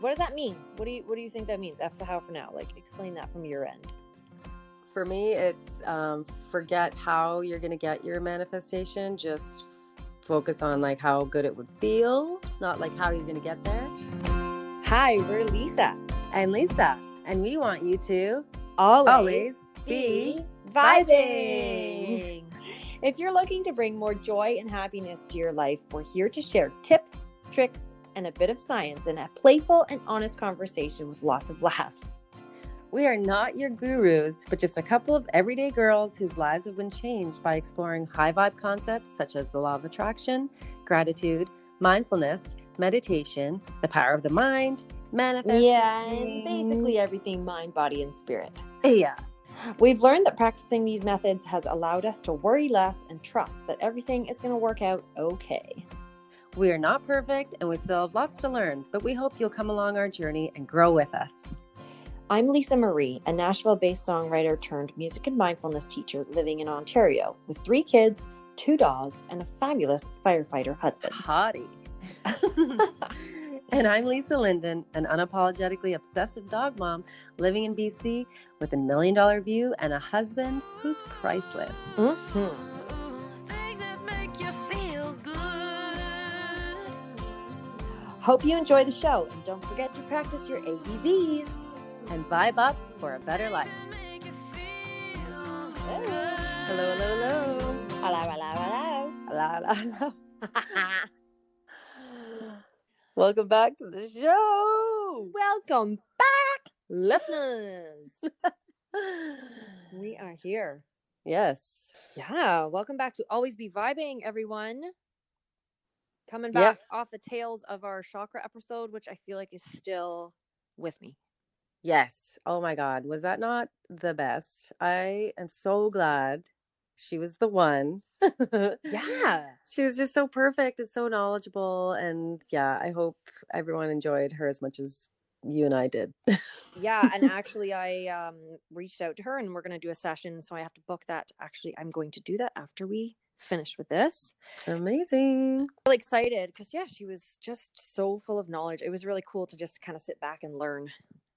what does that mean? What do you what do you think that means? F the how for now. Like explain that from your end. For me, it's um, forget how you're going to get your manifestation. Just f- focus on like how good it would feel, not like how you're going to get there. Hi, we're Lisa. And Lisa, and we want you to Always, always be vibing. If you're looking to bring more joy and happiness to your life, we're here to share tips, tricks, and a bit of science in a playful and honest conversation with lots of laughs. We are not your gurus, but just a couple of everyday girls whose lives have been changed by exploring high vibe concepts such as the law of attraction, gratitude, mindfulness, meditation, the power of the mind, manifesting. Yeah, and basically everything mind, body, and spirit. Yeah. We've learned that practicing these methods has allowed us to worry less and trust that everything is going to work out okay. We are not perfect and we still have lots to learn, but we hope you'll come along our journey and grow with us. I'm Lisa Marie, a Nashville based songwriter turned music and mindfulness teacher living in Ontario with three kids, two dogs, and a fabulous firefighter husband. Hottie. and I'm Lisa Linden, an unapologetically obsessive dog mom living in BC with a million dollar view and a husband who's priceless. Mhm. Hope you enjoy the show and don't forget to practice your ABVs. And vibe up for a better life. Feel Hello, Hello, hello, hello. hello, hello, hello, hello, hello. Welcome back to the show. Welcome back, listeners. we are here. Yes. Yeah, welcome back to Always Be Vibing, everyone. Coming back off the tails of our chakra episode, which I feel like is still with me. Yes. Oh my God. Was that not the best? I am so glad she was the one. Yeah. She was just so perfect and so knowledgeable. And yeah, I hope everyone enjoyed her as much as you and I did. Yeah. And actually, I um, reached out to her and we're going to do a session. So I have to book that. Actually, I'm going to do that after we finish with this. Amazing. Really excited because, yeah, she was just so full of knowledge. It was really cool to just kind of sit back and learn.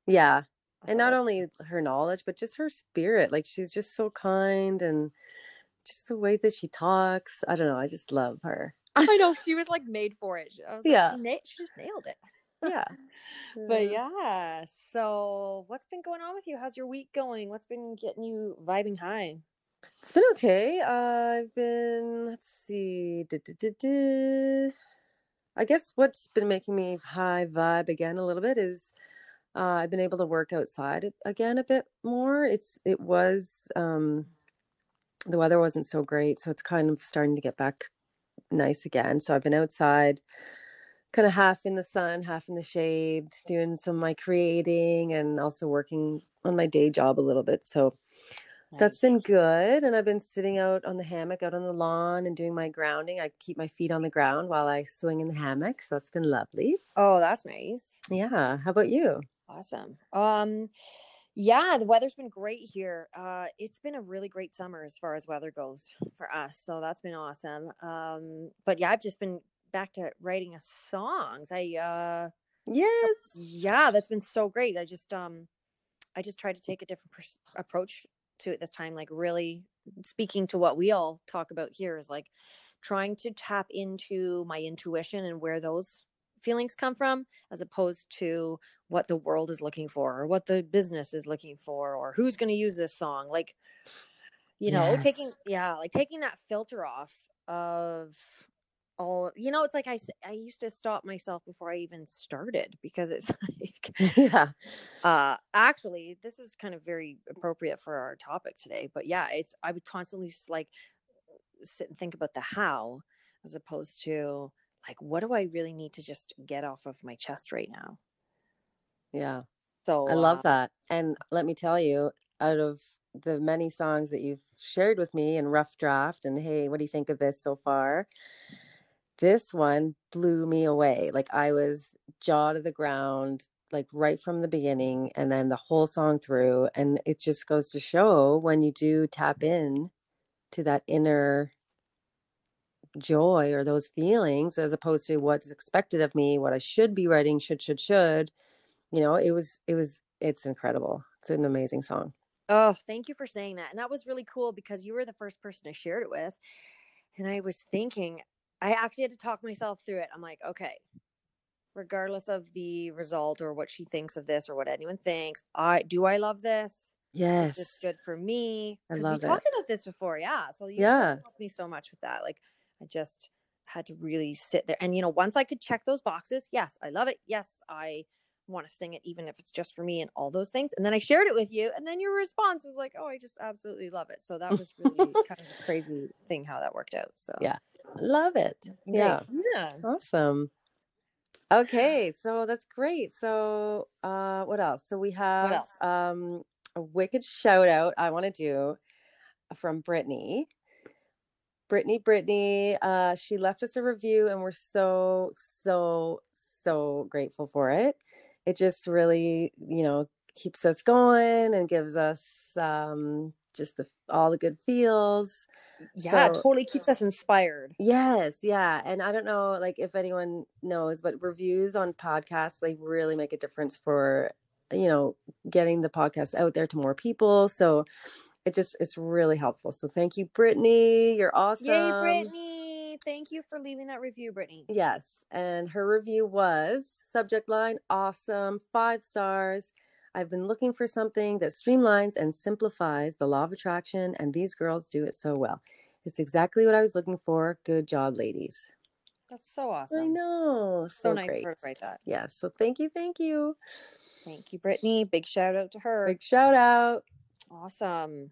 Yeah. And not only her knowledge, but just her spirit. Like she's just so kind and just the way that she talks. I don't know. I just love her. I know she was like made for it. I was like, Yeah. she, na- she just nailed it. Yeah. But yeah, so what's been going on with you? How's your week going? What's been getting you vibing high? It's been okay. Uh, I've been, let's see, duh, duh, duh, duh. I guess what's been making me high vibe again a little bit is uh, I've been able to work outside again a bit more. It's it was um, the weather wasn't so great, so it's kind of starting to get back nice again. So I've been outside, kind of half in the sun, half in the shade, doing some of my creating and also working on my day job a little bit. So that's been good. And I've been sitting out on the hammock, out on the lawn, and doing my grounding. I keep my feet on the ground while I swing in the hammock. So that's been lovely. Oh, that's nice. Yeah. How about you? Awesome. Um yeah, the weather's been great here. Uh it's been a really great summer as far as weather goes for us. So that's been awesome. Um but yeah, I've just been back to writing a songs. I uh Yes. yeah that's been so great i just um i just tried to take a different pers- approach to it this time like really speaking to what we all talk about here is like trying to tap into my intuition and where those feelings come from as opposed to what the world is looking for or what the business is looking for or who's going to use this song like you know taking yeah like taking that filter off of all you know it's like i i used to stop myself before i even started because it's like yeah. uh actually this is kind of very appropriate for our topic today but yeah it's i would constantly like sit and think about the how as opposed to like what do i really need to just get off of my chest right now Yeah. so I love uh, that. And let me tell you, out of the many songs that you've shared with me in Rough Draft and Hey, what do you think of this so far? This one blew me away. Like I was jaw to the ground, like right from the beginning, and then the whole song through. And it just goes to show when you do tap in to that inner joy or those feelings as opposed to what's expected of me, what I should be writing, should, should, should. You know, it was, it was, it's incredible. It's an amazing song. Oh, thank you for saying that. And that was really cool because you were the first person I shared it with. And I was thinking, I actually had to talk myself through it. I'm like, okay, regardless of the result or what she thinks of this or what anyone thinks, I do I love this? Is Yes. this good for me? I 'Cause love we talked about this before, yeah. So you Yeah. helped me so much with that. Like I just had to really sit there. And you know, once I could check those boxes, yes, I love it. Yes, I want to sing it, even if it's just for me and all those things. And then I shared it with you, and then your response was like, Oh, I just absolutely love it. So that was really kind of a crazy thing how that worked out. So Yeah. Love it. Yeah. Yeah. Awesome. Okay, so that's great. So, uh, what else? So we have um a wicked shout out I want to do from Brittany. Brittany, Brittany, uh, she left us a review and we're so, so, so grateful for it. It just really, you know, keeps us going and gives us um just the all the good feels. Yeah, So- totally keeps us inspired. Yes, yeah. And I don't know like if anyone knows, but reviews on podcasts they really make a difference for, you know, getting the podcast out there to more people. So it just it's really helpful. So thank you, Brittany. You're awesome. Yay, Brittany. Thank you for leaving that review, Brittany. Yes. And her review was subject line awesome, five stars. I've been looking for something that streamlines and simplifies the law of attraction, and these girls do it so well. It's exactly what I was looking for. Good job, ladies. That's so awesome. I know. So, So nice great. to write that. Yeah. So thank you. Thank you. Thank you, Brittany. Big shout out to her. Big shout out. Awesome.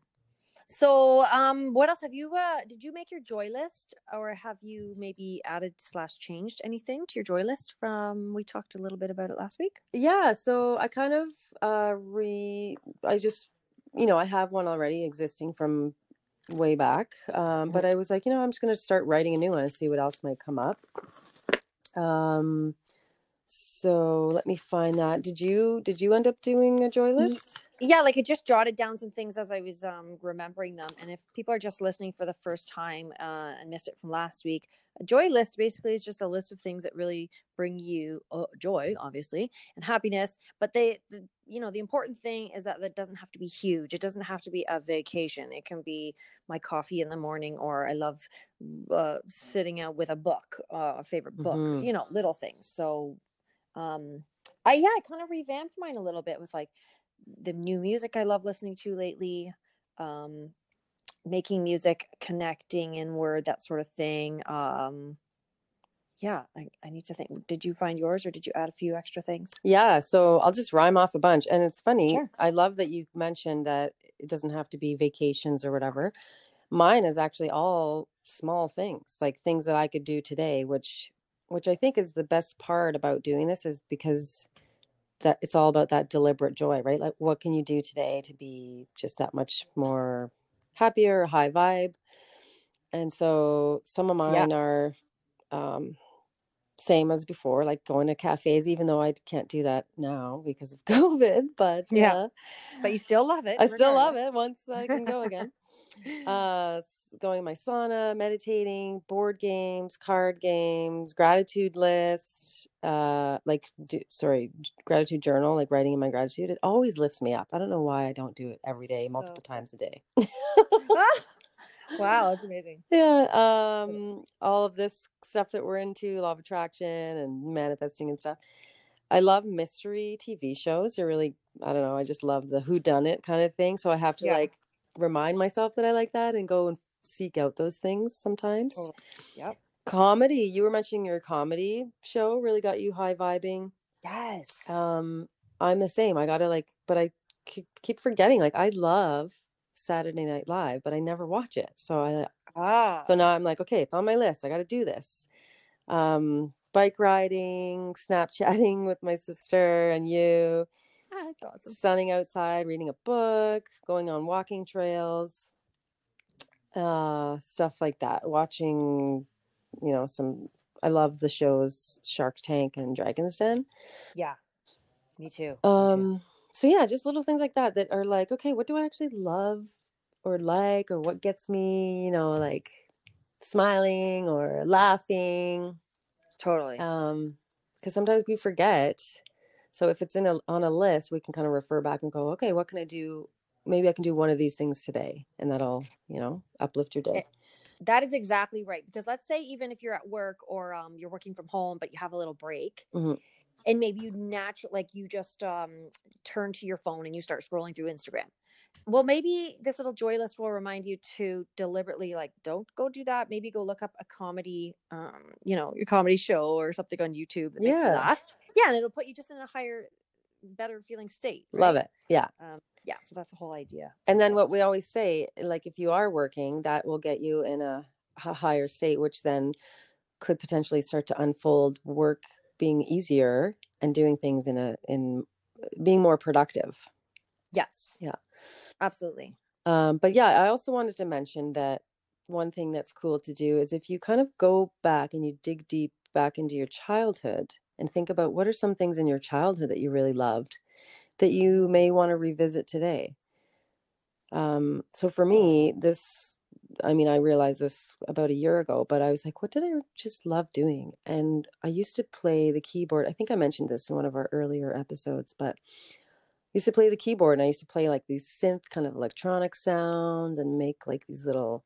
So, um, what else have you? Uh, did you make your joy list, or have you maybe added slash changed anything to your joy list from? We talked a little bit about it last week. Yeah. So I kind of uh re I just you know, I have one already existing from way back. Um, but I was like, you know, I'm just gonna start writing a new one and see what else might come up. Um so let me find that. Did you did you end up doing a joy list? Yeah, like I just jotted down some things as I was um remembering them. And if people are just listening for the first time uh, and missed it from last week, a joy list basically is just a list of things that really bring you uh, joy, obviously, and happiness. But they, the, you know, the important thing is that that doesn't have to be huge. It doesn't have to be a vacation. It can be my coffee in the morning, or I love uh, sitting out with a book, uh, a favorite book. Mhm. You know, little things. So, um, I yeah, I kind of revamped mine a little bit with like the new music I love listening to lately, um, making music, connecting inward, that sort of thing. Um, yeah, I, I need to think. Did you find yours or did you add a few extra things? Yeah, so I'll just rhyme off a bunch. And it's funny, Sure. I love that you mentioned that it doesn't have to be vacations or whatever. Mine is actually all small things, like things that I could do today, which which I think is the best part about doing this is because that it's all about that deliberate joy, right? Like what can you do today to be just that much more happier, high vibe? And so some of Yeah. mine are um same as before, like going to cafes, even though I can't do that now because of COVID. But Yeah. uh, But you still love it. I still love it once I can go again. uh, going my sauna, meditating, board games, card games, gratitude list, uh, like do, sorry, gratitude journal, like writing in my gratitude. It always lifts me up. I don't know why I don't do it every day, multiple times a day. Wow, that's amazing. Yeah, um, all of this stuff that we're into, law of attraction and manifesting and stuff. I love mystery TV shows. They're really, I don't know, I just love the who done it kind of thing. So I have to Yeah. like remind myself that I like that and go and seek out those things sometimes. Yep. Comedy, you were mentioning your comedy show really got you high vibing. Yes. Um, I'm the same. I gotta like, but I keep, forgetting. Like, I love Saturday Night Live, but I never watch it. So I, ah. so now I'm like, okay, it's on my list. I got to do this. Um, bike riding, Snapchatting with my sister and you, Ah, that's awesome. sunning outside, reading a book, going on walking trails, uh, stuff like that. Watching, you know, some. I love the shows Shark Tank and Dragon's Den. Yeah. Me too. Me too. Um, so yeah, just little things like that that are like, okay, what do I actually love or like, or what gets me, you know, like smiling or laughing. Totally. Um, because sometimes we forget. So if it's in a on a list, we can kind of refer back and go, okay, what can I do? Maybe I can do one of these things today, and that'll, you know, uplift your day. That is exactly right. Because let's say even if you're at work or um, you're working from home, but you have a little break, Mhm. and maybe you naturally like you just um, turn to your phone and you start scrolling through Instagram. Well, maybe this little joy list will remind you to deliberately like don't go do that. Maybe go look up a comedy, um, you know, your comedy show or something on YouTube that makes you Yeah. laugh. Yeah, and it'll put you just in a higher, better feeling state. Love it. Yeah. Um, yeah, so that's the whole idea. And then what we always say, like if you are working, that will get you in a higher state, which then could potentially start to unfold work being easier and doing things in a in being more productive. Yes. Yeah. Absolutely. Um, but yeah, I also wanted to mention that one thing that's cool to do is if you kind of go back and you dig deep back into your childhood and think about what are some things in your childhood that you really loved that you may want to revisit today. Um, so for me, this, I mean, I realized this about a year ago, but I was like, what did I just love doing? And I used to play the keyboard. I think I mentioned this in one of our earlier episodes, but I used to play the keyboard and I used to play like these synth kind of electronic sounds and make like these little,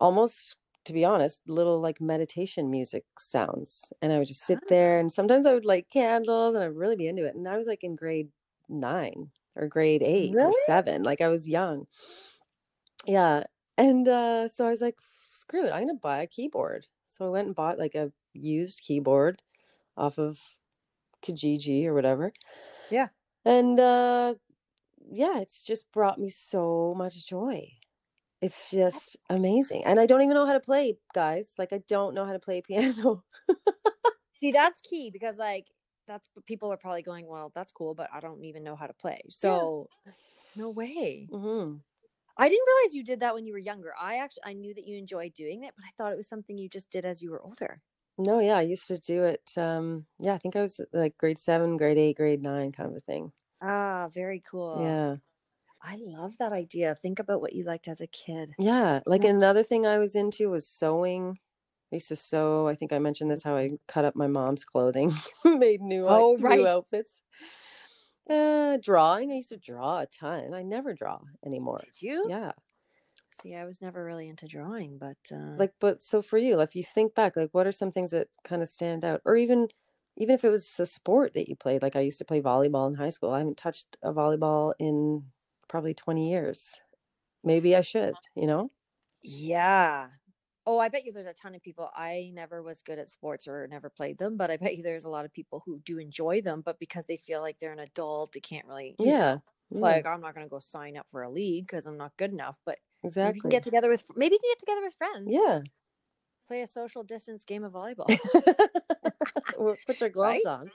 almost to be honest, little like meditation music sounds. And I would just sit there and sometimes I would light candles and I'd really be into it. And I was like in grade nine or grade eight or seven. Like I was young. Yeah. And uh, so I was like, screw it, I'm gonna buy a keyboard. So I went and bought like a used keyboard off of Kijiji or whatever. Yeah. And uh yeah, it's just brought me so much joy. It's just amazing. And I don't even know how to play, guys. Like I don't know how to play piano. See, that's key because like that's people are probably going, well, that's cool, but I don't even know how to play. So no way. hmm I didn't realize you did that when you were younger. I actually I knew that you enjoyed doing it, but I thought it was something you just did as you were older. No, yeah, I used to do it. Um, yeah, I think I was like grade seven, grade eight, grade nine kind of a thing. Ah, very cool. Yeah. I love that idea. Think about what you liked as a kid. Yeah. Like Yeah. another thing I was into was sewing. I used to sew. I think I mentioned this how I cut up my mom's clothing, made new, Oh, new outfits. Uh, drawing. I used to draw a ton. I never draw anymore. Did you? Yeah. See, I was never really into drawing, but uh Like, but so for you, if you think back, like, what are some things that kind of stand out? Or even, even if it was a sport that you played, like I used to play volleyball in high school. I haven't touched a volleyball in probably 20 years. Maybe I should, you know? yeah. Oh, I bet you there's a ton of people. I never was good at sports or never played them, but I bet you there's a lot of people who do enjoy them, but because they feel like they're an adult, they can't really Yeah. yeah, like I'm not gonna go sign up for a league because I'm not good enough. But maybe you exactly. can get together with maybe you can get together with friends. Yeah. Play a social distance game of volleyball. Put your gloves on.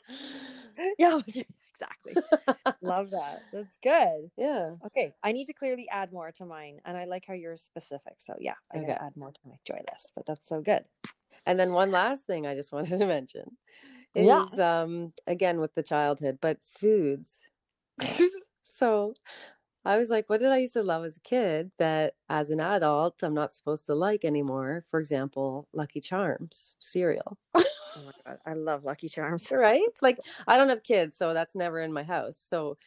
yeah, exactly. Love that. That's good. Yeah. Okay, I need to clearly add more to mine, and I like how you're specific. So yeah, I Okay. gotta add more to my joy list. But that's so good. And then one last thing I just wanted to mention is Yeah. um again with the childhood, but foods. so I was like, what did I used to love as a kid that as an adult I'm not supposed to like anymore? For example, Lucky Charms cereal. Oh my god, I love Lucky Charms. right? Like I don't have kids, so that's never in my house. So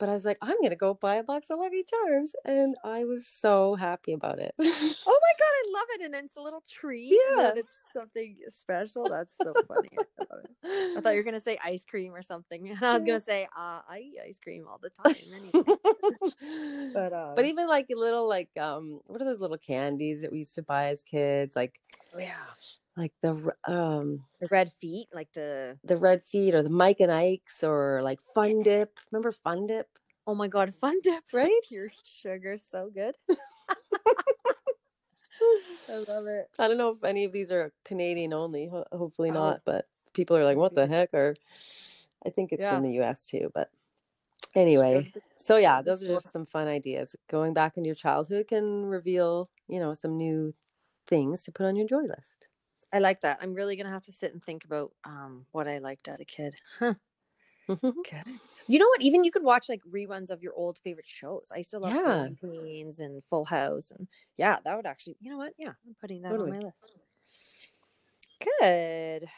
but I was like, I'm gonna go buy a box of Lucky Charms, and I was so happy about it. Oh my god, I love it, and it's a little treat. Yeah. it's something special. That's so funny. I love it. I thought you were gonna say ice cream or something, and I was gonna say, uh, I eat ice cream all the time. Anyway. but uh, but even like little like um what are those little candies that we used to buy as kids like yeah, like the um the red feet, like the the red feet or the mike and ike's or like fun dip remember fun dip oh my god, fun dip, Right? your sugar's so good. I love it. i don't know if any of these are canadian only ho- hopefully Oh. not but people are like what the heck or i think it's Yeah. in the us too but anyway so yeah those are just some fun ideas going back into your childhood can reveal you know some new things to put on your joy list I like that. I'm really gonna have to sit and think about um what I liked as a kid. Huh. Good. You know what? Even you could watch like reruns of your old favorite shows. I used to love Yeah. Pains and Full House, and yeah, that would actually. You know what? Yeah, I'm putting that Totally. on my list. Good.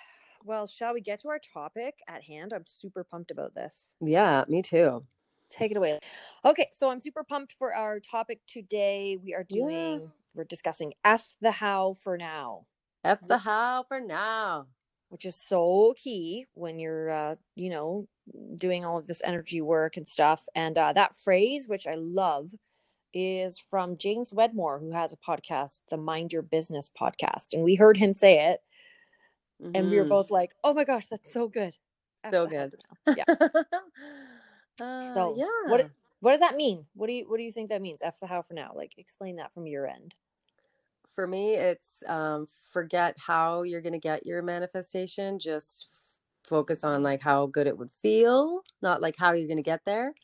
Well, shall we get to our topic at hand? I'm super pumped about this. Yeah, me too. Take it away. Okay, so I'm super pumped for our topic today. We are Yeah. doing, we're discussing F the how for now, F the how for now. which is so key when you're, uh, you know, doing all of this energy work and stuff. And uh, that phrase, which I love, is from James Wedmore, who has a podcast, the Mind Your Business podcast. And we heard him say it, and we were Mhm. both like, oh my gosh, that's so good. F So good. Yeah. uh, So, yeah. what what does that mean? What do you what do you think that means? F the how for now. Like explain that from your end. For me it's um forget how you're going to get your manifestation just f- focus on like how good it would feel not like how you're going to get there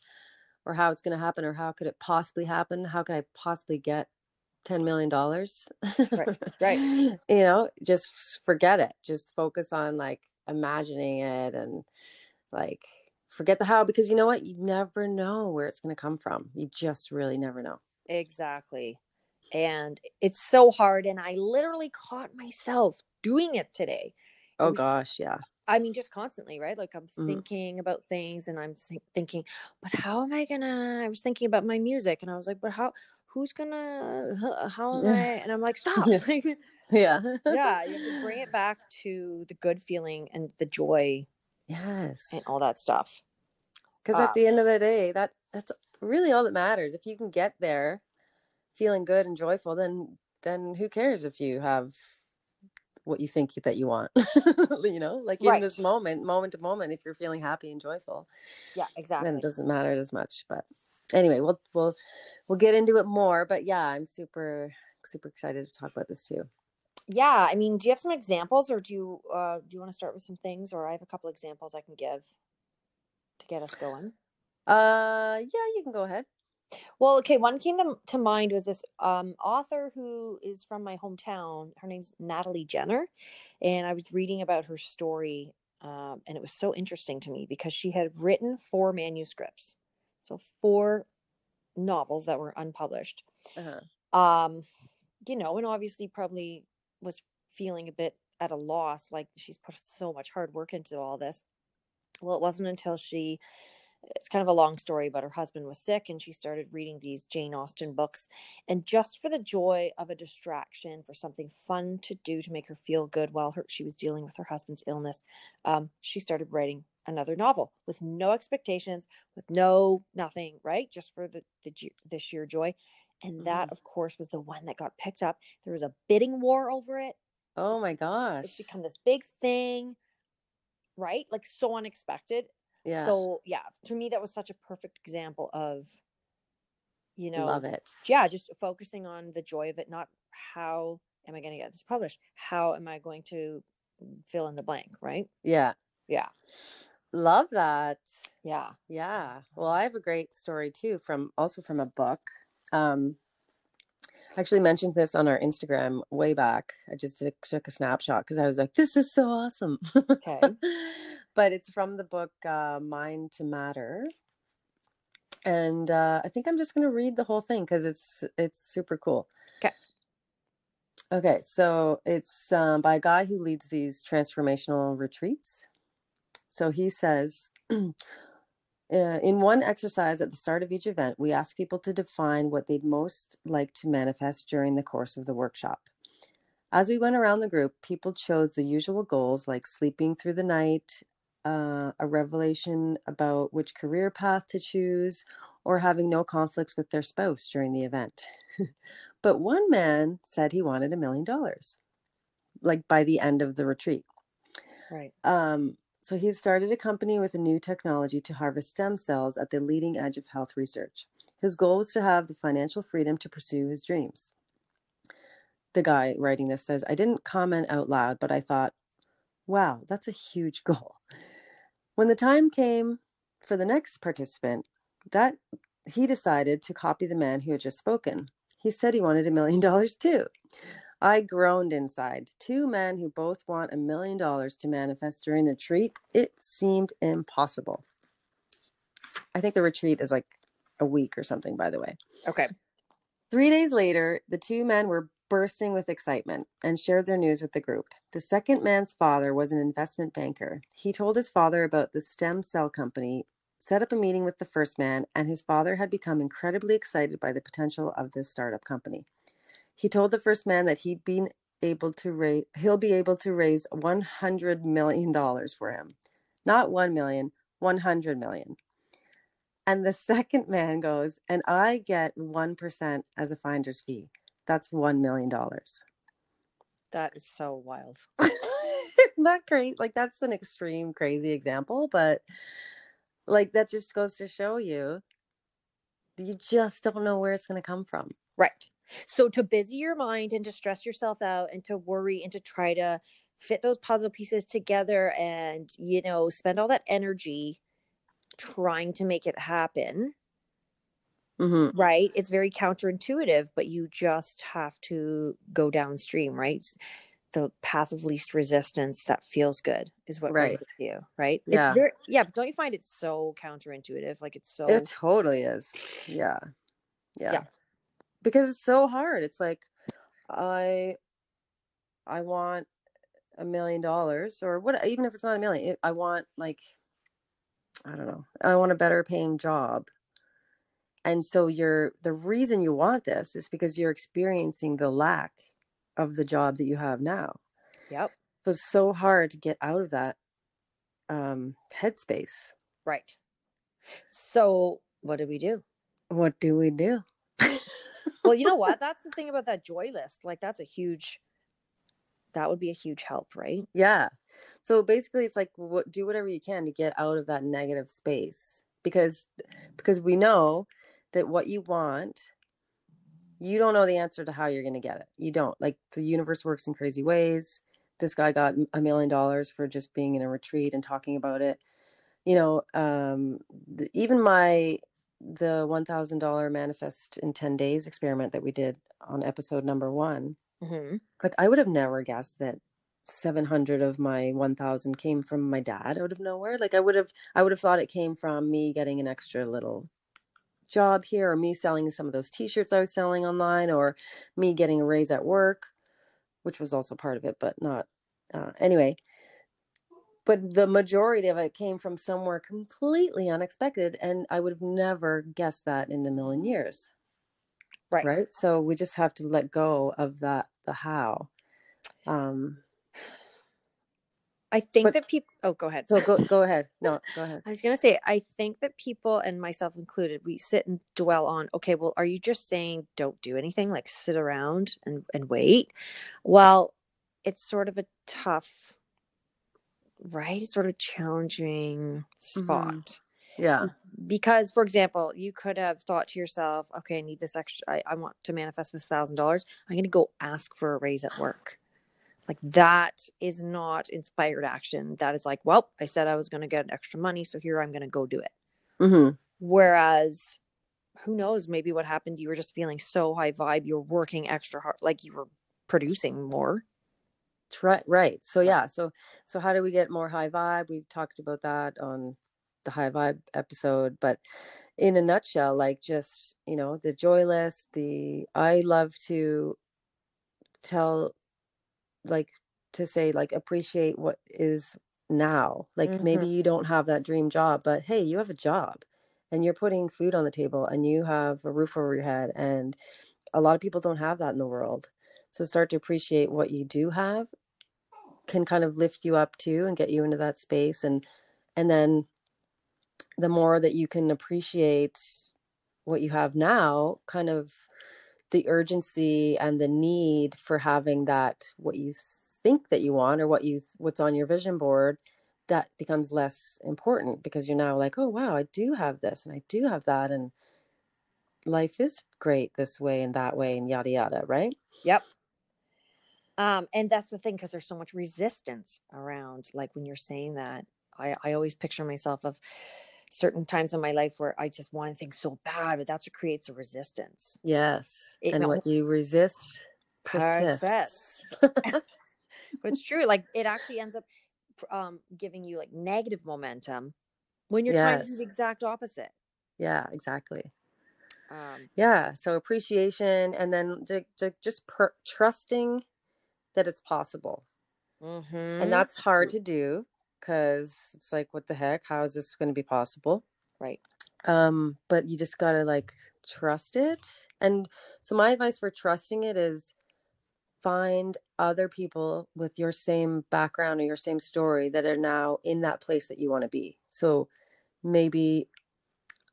or how it's going to happen or how could it possibly happen how could i possibly get 10 million dollars Right, right. you know just forget it just focus on like imagining it and like forget the how because you know what you never know where it's going to come from you just really never know Exactly. And it's so hard and I literally caught myself doing it today. It oh was- gosh yeah I mean just constantly, right? Like I'm Mhm. thinking about things and I'm think- thinking, but how am I going to I was thinking about my music and I was like, but how who's going to how am I and I'm like, stop. Yeah. Like, yeah yeah, you have to bring it back to the good feeling and the joy yes and all that stuff. because at the end of the day that that's really all that matters if you can get there feeling good and joyful then then who cares if you have what you think that you want you know like in this moment moment to moment if you're feeling happy and joyful Yeah, exactly. then it doesn't matter as much but anyway we'll we'll we'll get into it more but yeah i'm super super excited to talk about this too Yeah, I mean, do you have some examples, or do you uh, do you want to start with some things, or I have a couple examples I can give to get us going. uh yeah you can go ahead Well, okay, one came to, to mind was this um, author who is from my hometown. Her name's Natalie Jenner, and I was reading about her story, um, and it was so interesting to me because she had written four manuscripts, so four novels that were unpublished. uh-huh. um you know and obviously probably was feeling a bit at a loss like she's put so much hard work into all this well it wasn't until she it's kind of a long story but her husband was sick and she started reading these jane austen books. And just for the joy of a distraction for something fun to do to make her feel good while her, she was dealing with her husband's illness um, she started writing another novel with no expectations with no nothing right? Just for the the, the sheer joy. And that of course was the one that got picked up. There was a bidding war over it. Oh my gosh. it's become this big thing right? Like so unexpected yeah so yeah to me that was such a perfect example of you know love it yeah just focusing on the joy of it not how am i going to get this published how am i going to fill in the blank right yeah yeah love that yeah Yeah. Well, I have a great story too from also from a book. Um actually mentioned this on our Instagram way back. I just took, took a snapshot because I was like, this is so awesome. Okay. but it's from the book uh, Mind to Matter. And uh, I think I'm just going to read the whole thing because it's it's super cool. Okay, Okay. so it's um, by a guy who leads these transformational retreats. So he says, uh, in one exercise at the start of each event, we ask people to define what they'd most like to manifest during the course of the workshop. As we went around the group, people chose the usual goals like sleeping through the night, uh, a revelation about which career path to choose, or having no conflicts with their spouse during the event. but one man said he wanted a million dollars, like by the end of the retreat. right Um, so he started a company with a new technology to harvest stem cells at the leading edge of health research. His goal was to have the financial freedom to pursue his dreams. The guy writing this says, I didn't comment out loud, but I thought, wow, that's a huge goal. When the time came for the next participant, that he decided to copy the man who had just spoken. He said he wanted a million dollars too. I groaned inside. Two men who both want a million dollars to manifest during the retreat. It seemed impossible. I think the retreat is like a week or something, by the way. Okay. Three days later, the two men were bursting with excitement and shared their news with the group. The second man's father was an investment banker. He told his father about the stem cell company, set up a meeting with the first man, and his father had become incredibly excited by the potential of this startup company. He told the first man that he'd been able to raise he'll be able to raise 100 million dollars for him. Not 1 million, 100 million. And the second man goes, and I get 1% as a finder's fee. That's $1 million. That is so wild. Isn't that great? Like, that's an extreme, crazy example, but like, that just goes to show you you just don't know where it's going to come from. Right. So to busy your mind and to stress yourself out and to worry and to try to fit those puzzle pieces together and you know spend all that energy trying to make it happen hmm right it's very counterintuitive but you just have to go downstream right the path of least resistance that feels good is what Right. brings it to you right Yeah. it's very yeah but don't you find it so counterintuitive like it's so It totally is. Yeah. yeah. Yeah. Because it's so hard. It's like I I want a million dollars or what even if it's not a million, it, I want like I don't know. I want a better paying job. And so you're the reason you want this is because you're experiencing the lack of the job that you have now. yep So it's so hard to get out of that um headspace. right so what do we do What do we do? well you know what that's the thing about that joy list like that's a huge that would be a huge help right Yeah. So basically it's like what do whatever you can to get out of that negative space because because we know that what you want you don't know the answer to how you're going to get it. You don't. Like the universe works in crazy ways. This guy got a million dollars for just being in a retreat and talking about it. You know, um the, even my the $1000 manifest in 10 days experiment that we did on episode number 1 mm-hmm. like I would have never guessed that 700 of my 1000 came from my dad out of nowhere. Like I would have I would have thought it came from me getting an extra little job here or me selling some of those t-shirts I was selling online or me getting a raise at work, which was also part of it, but not uh, anyway. But the majority of it came from somewhere completely unexpected and I would have never guessed that in a million years. Right. Right. So we just have to let go of that the how. Um i think But- that people oh go ahead so go go ahead no go ahead I was going to say, I think that people, and myself included, we sit and dwell on, okay, well, are you just saying don't do anything, like sit around and, and wait? Well, it's sort of a tough, right? It's sort of challenging mm-hmm. spot. yeah Because, for example, you could have thought to yourself, okay, I need this extra, I, I want to manifest this thousand dollars. I'm going to go ask for a raise at work. Like that is not inspired action. That is like, well, I said I was going to get extra money, so here I'm going to go do it. hmm Whereas, who knows? Maybe what happened? You were just feeling so high vibe. You're working extra hard, like you were producing more. right right so yeah so so how do we get more high vibe we've talked about that on the high vibe episode but in a nutshell like just you know the joy list the i love to tell like to say like appreciate what is now like maybe mm-hmm. you don't have that dream job but hey you have a job and you're putting food on the table and you have a roof over your head and a lot of people don't have that in the world. So start to appreciate what you do have can kind of lift you up too and get you into that space and and then the more that you can appreciate what you have now kind of the urgency and the need for having that what you think that you want or what you what's on your vision board that becomes less important because you're now like oh wow i do have this and i do have that and life is great this way and that way and yada yada right Yep. Um, and that's the thing because there's so much resistance around. Like when you're saying that, I, I always picture myself of certain times in my life where I just want things so bad, but that's what creates a resistance. yes It and no- what you resist persists Persists. but it's true. Like it actually ends up um, giving you like negative momentum when you're trying to do the exact opposite. Yeah, exactly. Um, Yeah. So appreciation and then ju- ju- just per- trusting that it's possible. mhm. And that's hard to do because it's like, what the heck? How is this going to be possible? right. Um, but you just got to like trust it. And so my advice for trusting it is find other people with your same background or your same story that are now in that place that you want to be. So maybe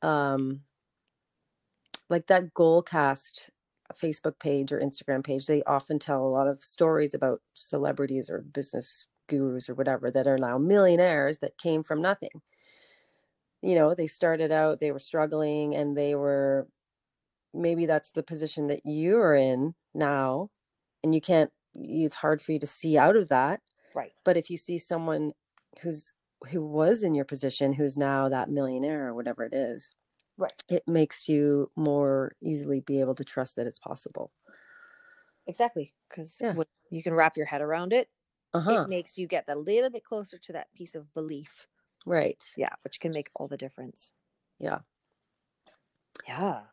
um like that Goalcast Facebook page or Instagram page, they often tell a lot of stories about celebrities or business gurus or whatever that are now millionaires that came from nothing. You know, they started out, they were struggling and they were maybe that's the position that you are in now and you can't it's hard for you to see out of that Right. but if you see someone who's who was in your position who's now that millionaire or whatever it is Right. it makes you more easily be able to trust that it's possible Exactly. Because Yeah. you can wrap your head around it, uh-huh it makes you get a little bit closer to that piece of belief. right Yeah, which can make all the difference. yeah Yeah.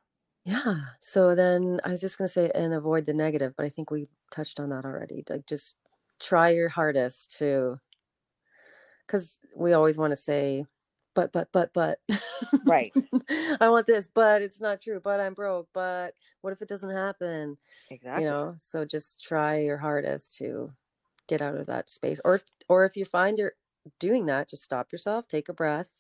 yeah so then i was just going to say and avoid the negative but i think we touched on that already like just try your hardest to because we always want to say but but but but Right. i want this but it's not true but i'm broke but what if it doesn't happen Exactly. you know so just try your hardest to get out of that space or or if you find you're doing that just stop yourself take a breath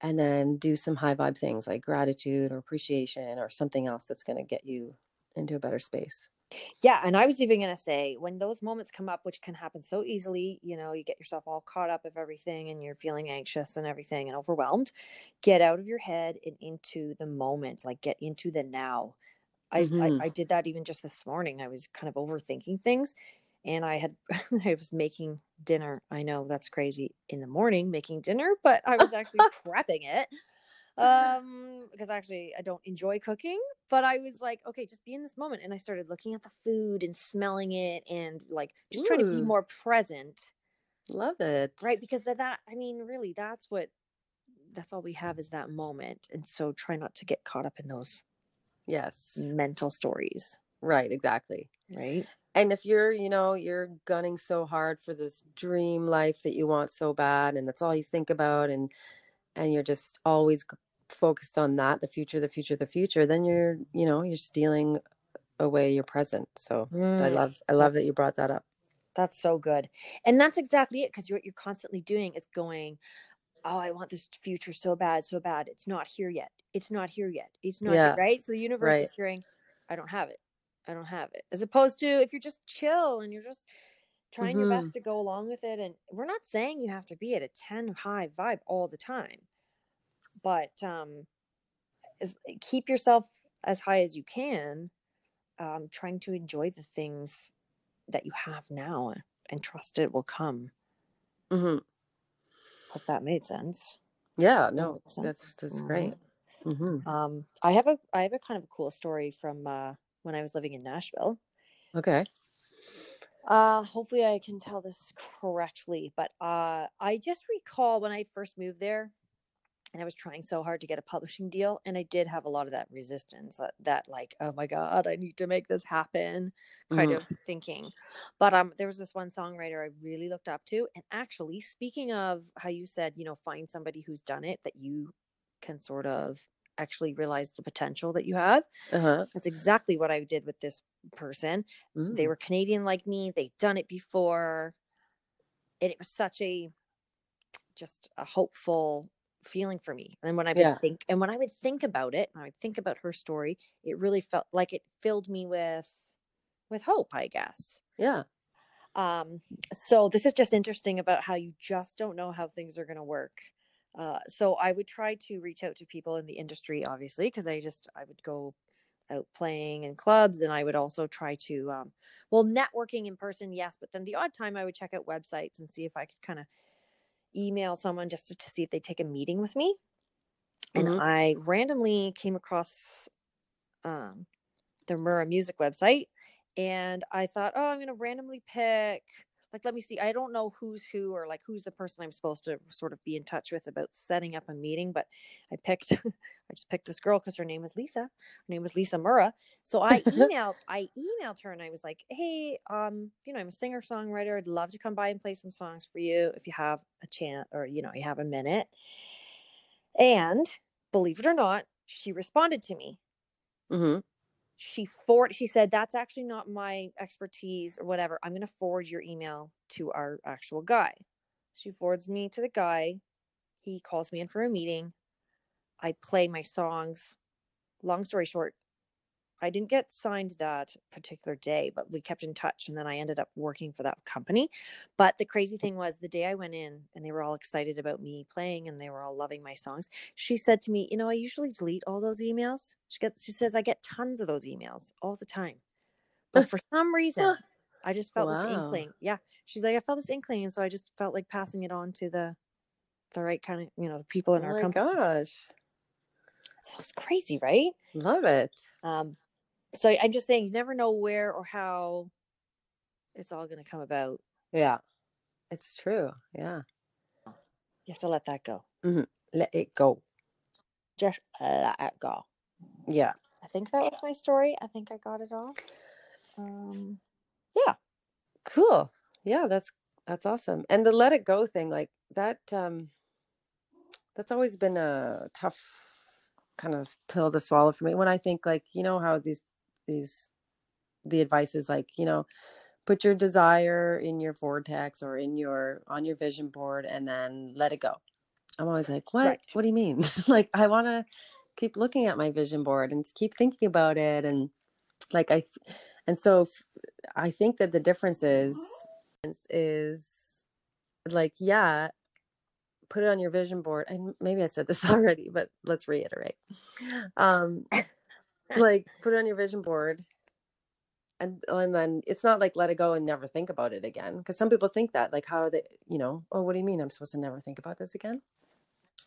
and then do some high vibe things like gratitude or appreciation or something else that's going to get you into a better space Yeah, and I was even gonna say when those moments come up, which can happen so easily, you know, you get yourself all caught up of everything and you're feeling anxious and everything and overwhelmed. Get out of your head and into the moment, like get into the now. I, Mhm. I I did that even just this morning. I was kind of overthinking things, and I had I was making dinner. I know that's crazy in the morning making dinner, but I was actually prepping it um because actually i don't enjoy cooking but i was like okay just be in this moment and i started looking at the food and smelling it and like just trying to be more present. Love it. Right because that, that i mean really that's what that's all we have is that moment and so try not to get caught up in those yes. mental stories. Right exactly. Right and if you're you know you're gunning so hard for this dream life that you want so bad and that's all you think about and and you're just always focused on that the future the future the future then you're you know you're stealing away your present. So i Mm, love i love that you brought that up. That's so good. And that's exactly it because what you're constantly doing is going oh i want this future so bad so bad. It's not here yet. It's not here yet. It's not Yeah, here, right? So the universe right. is hearing i don't have it i don't have it as opposed to if you're just chill and you're just trying your Mm-hmm. best to go along with it and we're not saying you have to be at a 10 high vibe all the time but um is, keep yourself as high as you can um trying to enjoy the things that you have now and trust it will come hmm hope that made sense yeah no 100%. that's that's Mhm. great hmm Um, I have a I have a kind of a cool story from uh, when I was living in Nashville. okay Uh, hopefully I can tell this correctly, but uh, I just recall when I first moved there, and I was trying so hard to get a publishing deal, and I did have a lot of that resistance, that, that like, oh my god, I need to make this happen, kind Mhm. of thinking. But um, there was this one songwriter I really looked up to, and actually, speaking of how you said, you know, find somebody who's done it that you can sort of actually realize the potential that you have. uh-huh That's exactly what I did with this person. They Mm. were Canadian like me, they'd done it before. And it was such a just a hopeful feeling for me. And when I would Yeah. think and when I would think about it, and I would think about her story, it really felt like it filled me with with hope, I guess. yeah Um, so this is just interesting about how you just don't know how things are going to work. Uh, so I would try to reach out to people in the industry, obviously, because I just I would go out playing in clubs, and I would also try to, um, well, networking in person, yes, but then the odd time I would check out websites and see if I could kind of email someone just to, to see if they take a meeting with me. And Mhm. I randomly came across um, the Murrah Music website, and I thought, oh, I'm going to randomly pick like let me see i don't know who's who or like who's the person i'm supposed to sort of be in touch with about setting up a meeting but i picked i just picked this girl because her name is lisa her name was lisa murrah. So i emailed i emailed her and i was like hey um you know i'm a singer songwriter i'd love to come by and play some songs for you if you have a chance or you know you have a minute. And believe it or not she responded to me. Hmm she forward she said that's actually not my expertise or whatever. I'm going to forward your email to our actual guy. She forwards me to the guy. He calls me in for a meeting. I play my songs. Long story short i didn't get signed that particular day but we kept in touch and then i ended up working for that company but the crazy thing was the day i went in and they were all excited about me playing and they were all loving my songs she said to me you know i usually delete all those emails she gets she says i get tons of those emails all the time but for some reason i just felt this Wow. inkling yeah she's like i felt this inkling and so i just felt like passing it on to the the right kind of you know the people in Oh our my company gosh. so it's crazy right Love it. um so i'm just saying you never know where or how it's all going to come about Yeah. It's true. Yeah. you have to let that go Let it go. just let it go Yeah. i think that was my story i think i got it all um yeah. Cool. Yeah, that's that's awesome. And the let it go thing, like that um that's always been a tough kind of pill to swallow for me. When I think like, you know how these these the advice is like, you know, put your desire in your vortex or in your on your vision board and then let it go. I'm always like, what? Right. What do you mean? like I want to keep looking at my vision board and keep thinking about it and like I and so f- I think that the difference is is like yeah put it on your vision board and maybe I said this already but let's reiterate um like put it on your vision board and and then it's not like let it go and never think about it again because some people think that like how are they you know oh what do you mean I'm supposed to never think about this again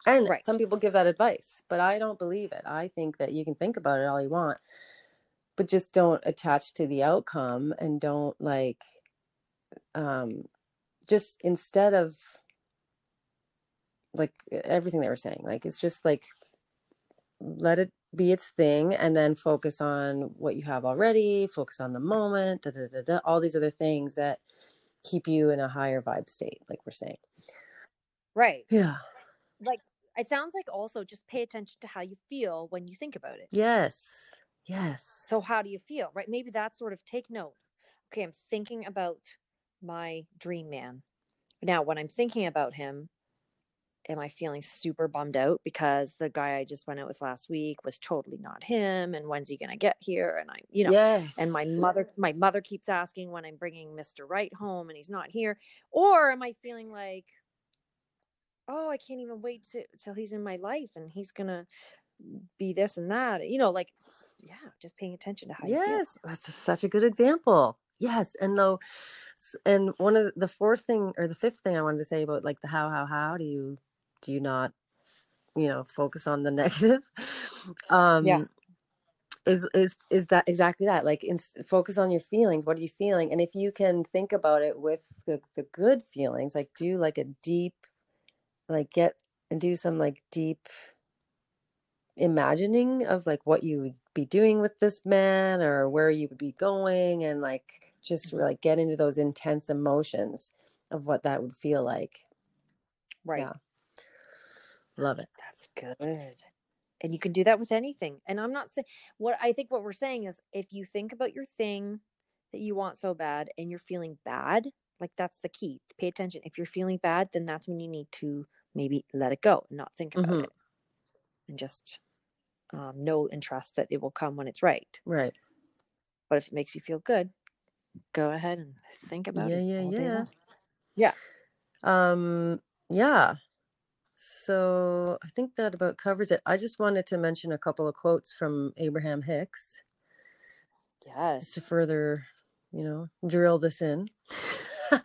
and Right. some people give that advice but I don't believe it I think that you can think about it all you want but just don't attach to the outcome and don't like um just instead of like everything they were saying like it's just like let it be its thing and then focus on what you have already focus on the moment da, da, da, da, all these other things that keep you in a higher vibe state like we're saying. Right. Yeah. Like it sounds like also just pay attention to how you feel when you think about it. Yes. Yes. So how do you feel right? Maybe that's sort of take note. Okay i'm thinking about my dream man. Now when i'm thinking about him am i feeling super bummed out because the guy i just went out with last week was totally not him and when's he going to get here and i you know yes and my mother my mother keeps asking when i'm bringing mr Right home and he's not here or am i feeling like oh i can't even wait to, till he's in my life and he's gonna be this and that you know like yeah just paying attention to how you feel. Yes that's such a good example. Yes and though and one of the fourth thing or the fifth thing i wanted to say about like the how how how do you do you not you know focus on the negative? Um yeah is is is that exactly that like in, focus on your feelings what are you feeling? And if you can think about it with the, the good feelings like do like a deep like get and do some like deep imagining of like what you would be doing with this man or where you would be going and like just like get into those intense emotions of what that would feel like. Right. Yeah. Love it. That's good. And you can do that with anything. And i'm not saying what i think what we're saying is if you think about your thing that you want so bad and you're feeling bad like that's the key. Pay attention. If you're feeling bad then that's when you need to maybe let it go and not think about Mhm. it. And just um, know and trust that it will come when it's right. Right. But if it makes you feel good go ahead and think about yeah it yeah yeah, yeah yeah. Um yeah so i think that about covers it. I just wanted to mention a couple of quotes from abraham hicks. Yes to further you know drill this in.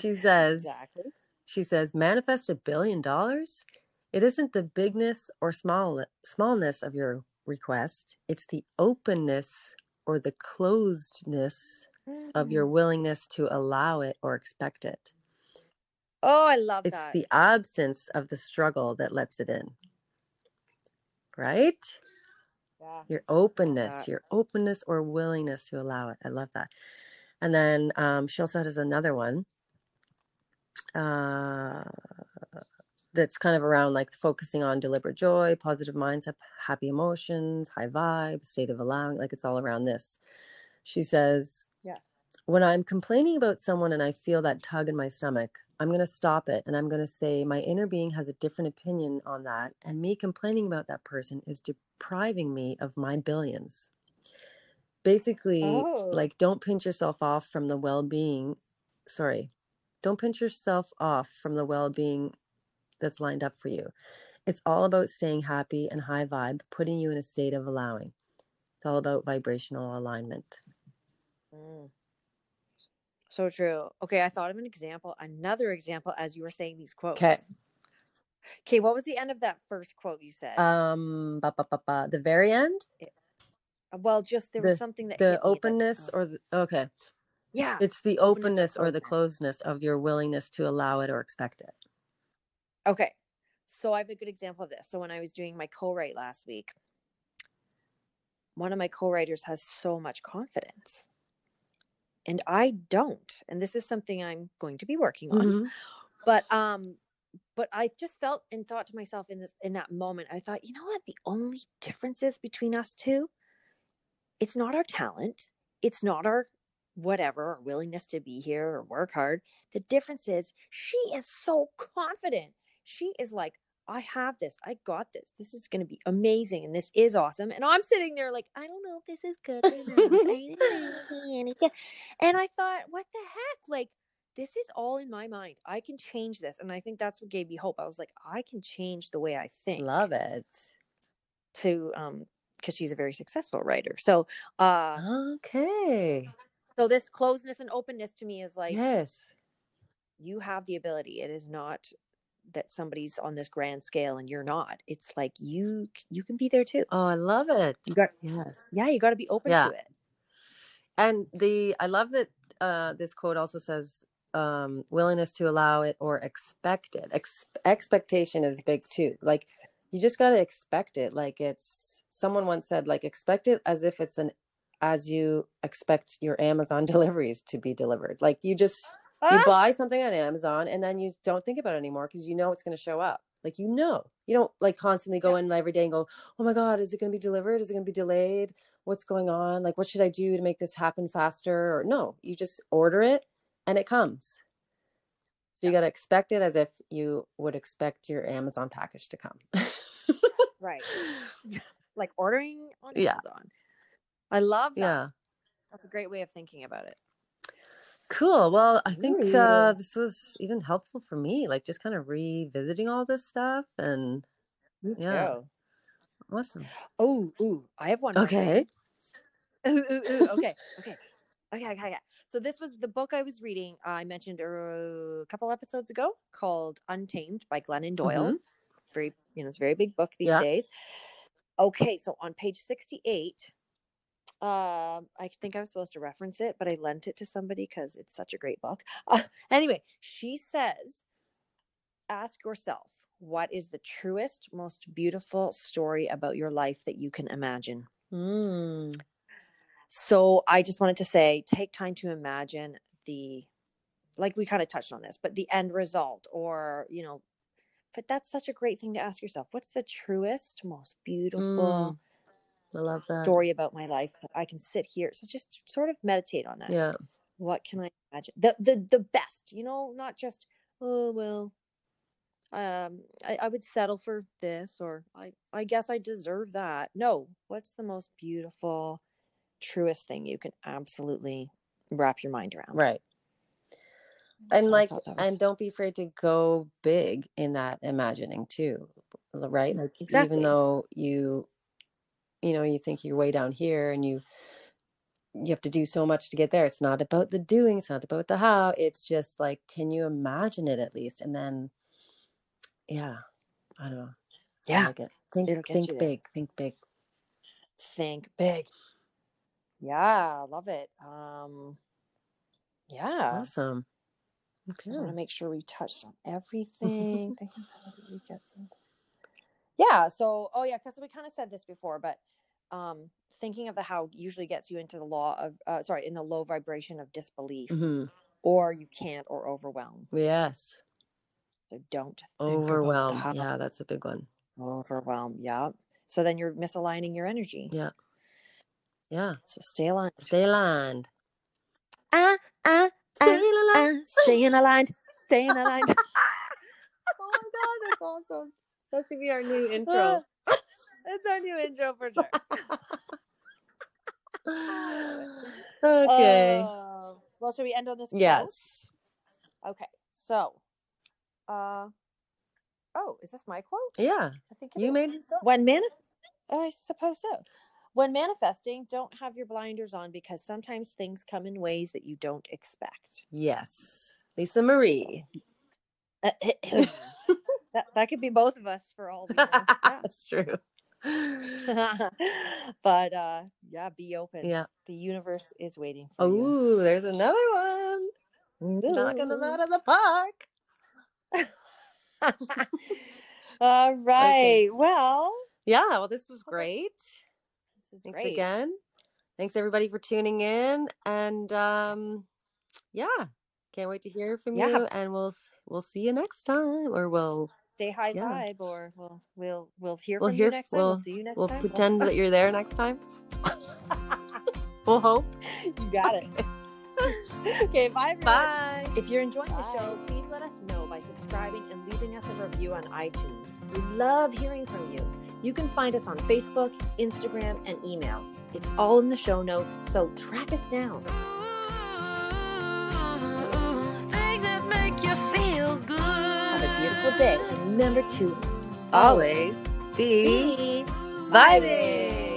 She says exactly. she says manifest a billion dollars? It isn't the bigness or small smallness of your request. It's the openness or the closedness of your mm-hmm. willingness to allow it or expect it. Oh, I love It's that. It's the absence of the struggle that lets it in. Right? yeah. Your openness, your openness or willingness to allow it. I love that. And then um, she also has another one uh, that's kind of around like focusing on deliberate joy, positive mindset, happy emotions, high vibe, state of allowing. Like it's all around this. She says, Yeah. when I'm complaining about someone and I feel that tug in my stomach, I'm going to stop it and I'm going to say my inner being has a different opinion on that. And me complaining about that person is depriving me of my billions. Basically, Oh. like, don't pinch yourself off from the well being. Sorry, don't pinch yourself off from the well being that's lined up for you. It's all about staying happy and high vibe, putting you in a state of allowing. It's all about vibrational alignment. Mm. So true. Okay, I thought of an example, another example as you were saying these quotes. Okay, Okay, what was the end of that first quote you said? Um, ba, ba, ba, ba. the very end, Uh, well, just there was something that the me that- openness uh, or the, okay, yeah. it's the Openness openness or or the closeness of your willingness to allow it or expect it. Okay. So I have a good example of this. So when I was doing my co-write last week, one of my co-writers has so much confidence. And I don't. And this is something I'm going to be working on. Mhm. But um but I just felt and thought to myself in this in that moment, I thought, you know what? The only difference is between us two, it's not our talent, it's not our whatever, our willingness to be here or work hard. The difference is she is so confident. She is like, I have this. I got this. This is going to be amazing. And this is awesome. And I'm sitting there like, I don't know if this is good. or not. I don't know." and I thought, what the heck? Like, this is all in my mind. I can change this. And I think that's what gave me hope. I was like, I can change the way I think Love it. to, um, because she's a very successful writer. So, uh, Okay. so this closeness and openness to me is like, yes. you have the ability. It is not that somebody's on this grand scale and you're not. It's like you you can be there too. Oh, I love it. You got Yes. yeah, you got to be open Yeah. to it. And the I love that uh, this quote also says um, willingness to allow it or expect it. Ex- expectation is big too. Like you just got to expect it. Like it's someone once said, like expect it as if it's an as you expect your Amazon deliveries to be delivered. Like you just you Ah! buy something on Amazon and then you don't think about it anymore because you know it's going to show up. Like you know, you don't like constantly go in every day and go, "Oh my god, is it going to be delivered? Is it going to be delayed? What's going on? Like what should I do to make this happen faster?" Or no, you just order it and it comes. So you got to expect it as if you would expect your Amazon package to come. Right. Like ordering on Yeah. Amazon. I love that. yeah. That's a great way of thinking about it. Cool. Well, I think uh, this was even helpful for me, like just kind of revisiting all this stuff and me yeah. Too. Awesome. Oh, ooh, I have one. Okay. Ooh, ooh, ooh. Okay. okay. Okay. Okay. Okay. So this was the book I was reading. Uh, I mentioned er, a couple episodes ago called Untamed by Glennon Doyle. Mm-hmm. Very, you know, it's a very big book these yeah. days. Okay, so on page 68, um, I think I was supposed to reference it, but I lent it to somebody because it's such a great book. Uh, anyway, she says, ask yourself, what is the truest, most beautiful story about your life that you can imagine? Mm. So I just wanted to say, take time to imagine the, like we kind of touched on this, but the end result or, you know, but that's such a great thing to ask yourself. What's the truest, most beautiful, mm I love that. story about my life that I can sit here? So just sort of meditate on that. Yeah. What can I imagine? The the the best, you know, not just, oh well, um, I, I would settle for this or I, I guess I deserve that. No, what's the most beautiful, truest thing you can absolutely wrap your mind around? Right. And like was- and don't be afraid to go big in that imagining too. Right? Like Exactly. even though you you know, you think you're way down here and you you have to do so much to get there. It's not about the doing, it's not about the how. It's just like can you imagine it at least? And then yeah, I don't know. Yeah, like. Think think big, think big. think big. Yeah, love it. Um, Yeah. Awesome. okay. I want to make sure we touched on everything. Thinking how do we get something? Yeah. So, oh yeah, because we kind of said this before, but um, thinking of the how usually gets you into the law of, uh, sorry, in the low vibration of disbelief, hmm or you can't, or overwhelm. Yes. So don't think Overwhelm. how. Yeah, that's a big one. Overwhelm. Yeah. So then you're misaligning your energy. Yeah. Yeah. So stay aligned. Stay aligned. Ah, ah, Stay ah, aligned. ah, staying aligned. Staying aligned. Oh my god, that's awesome. That should be our new intro. That's our new intro for sure. okay. Uh, well, should we end on this? quote? yes. Okay. So, uh, oh, is this my quote? Yeah. I think You is. made it so. when manif- I suppose so. When manifesting, don't have your blinders on because sometimes things come in ways that you don't expect. Yes. Lisa Marie. that that could be both of us for all. That's true. But uh yeah, be open. Yeah. The universe is waiting for you. Oh, there's another one. Knocking them out of the park. All right. Well, Yeah, well, this was great. this is Thanks great. again. Thanks everybody for tuning in. And um yeah, can't wait to hear from Yeah, you. And we'll we'll see you next time. Or we'll Stay high Yeah. vibe, or we'll we'll we'll hear We'll from hear- you next. We'll, we'll- see you next we'll time. pretend that you're there next time. We'll hope. you got it. okay, bye everyone. Bye. If you're enjoying the show, please let us know by subscribing and leaving us a review on iTunes. We love hearing from you. You can find us on Facebook, Instagram, and email. It's all in the show notes, so track us down. Ooh, things that make you feel good. Beautiful day, and remember to Always be be vibing.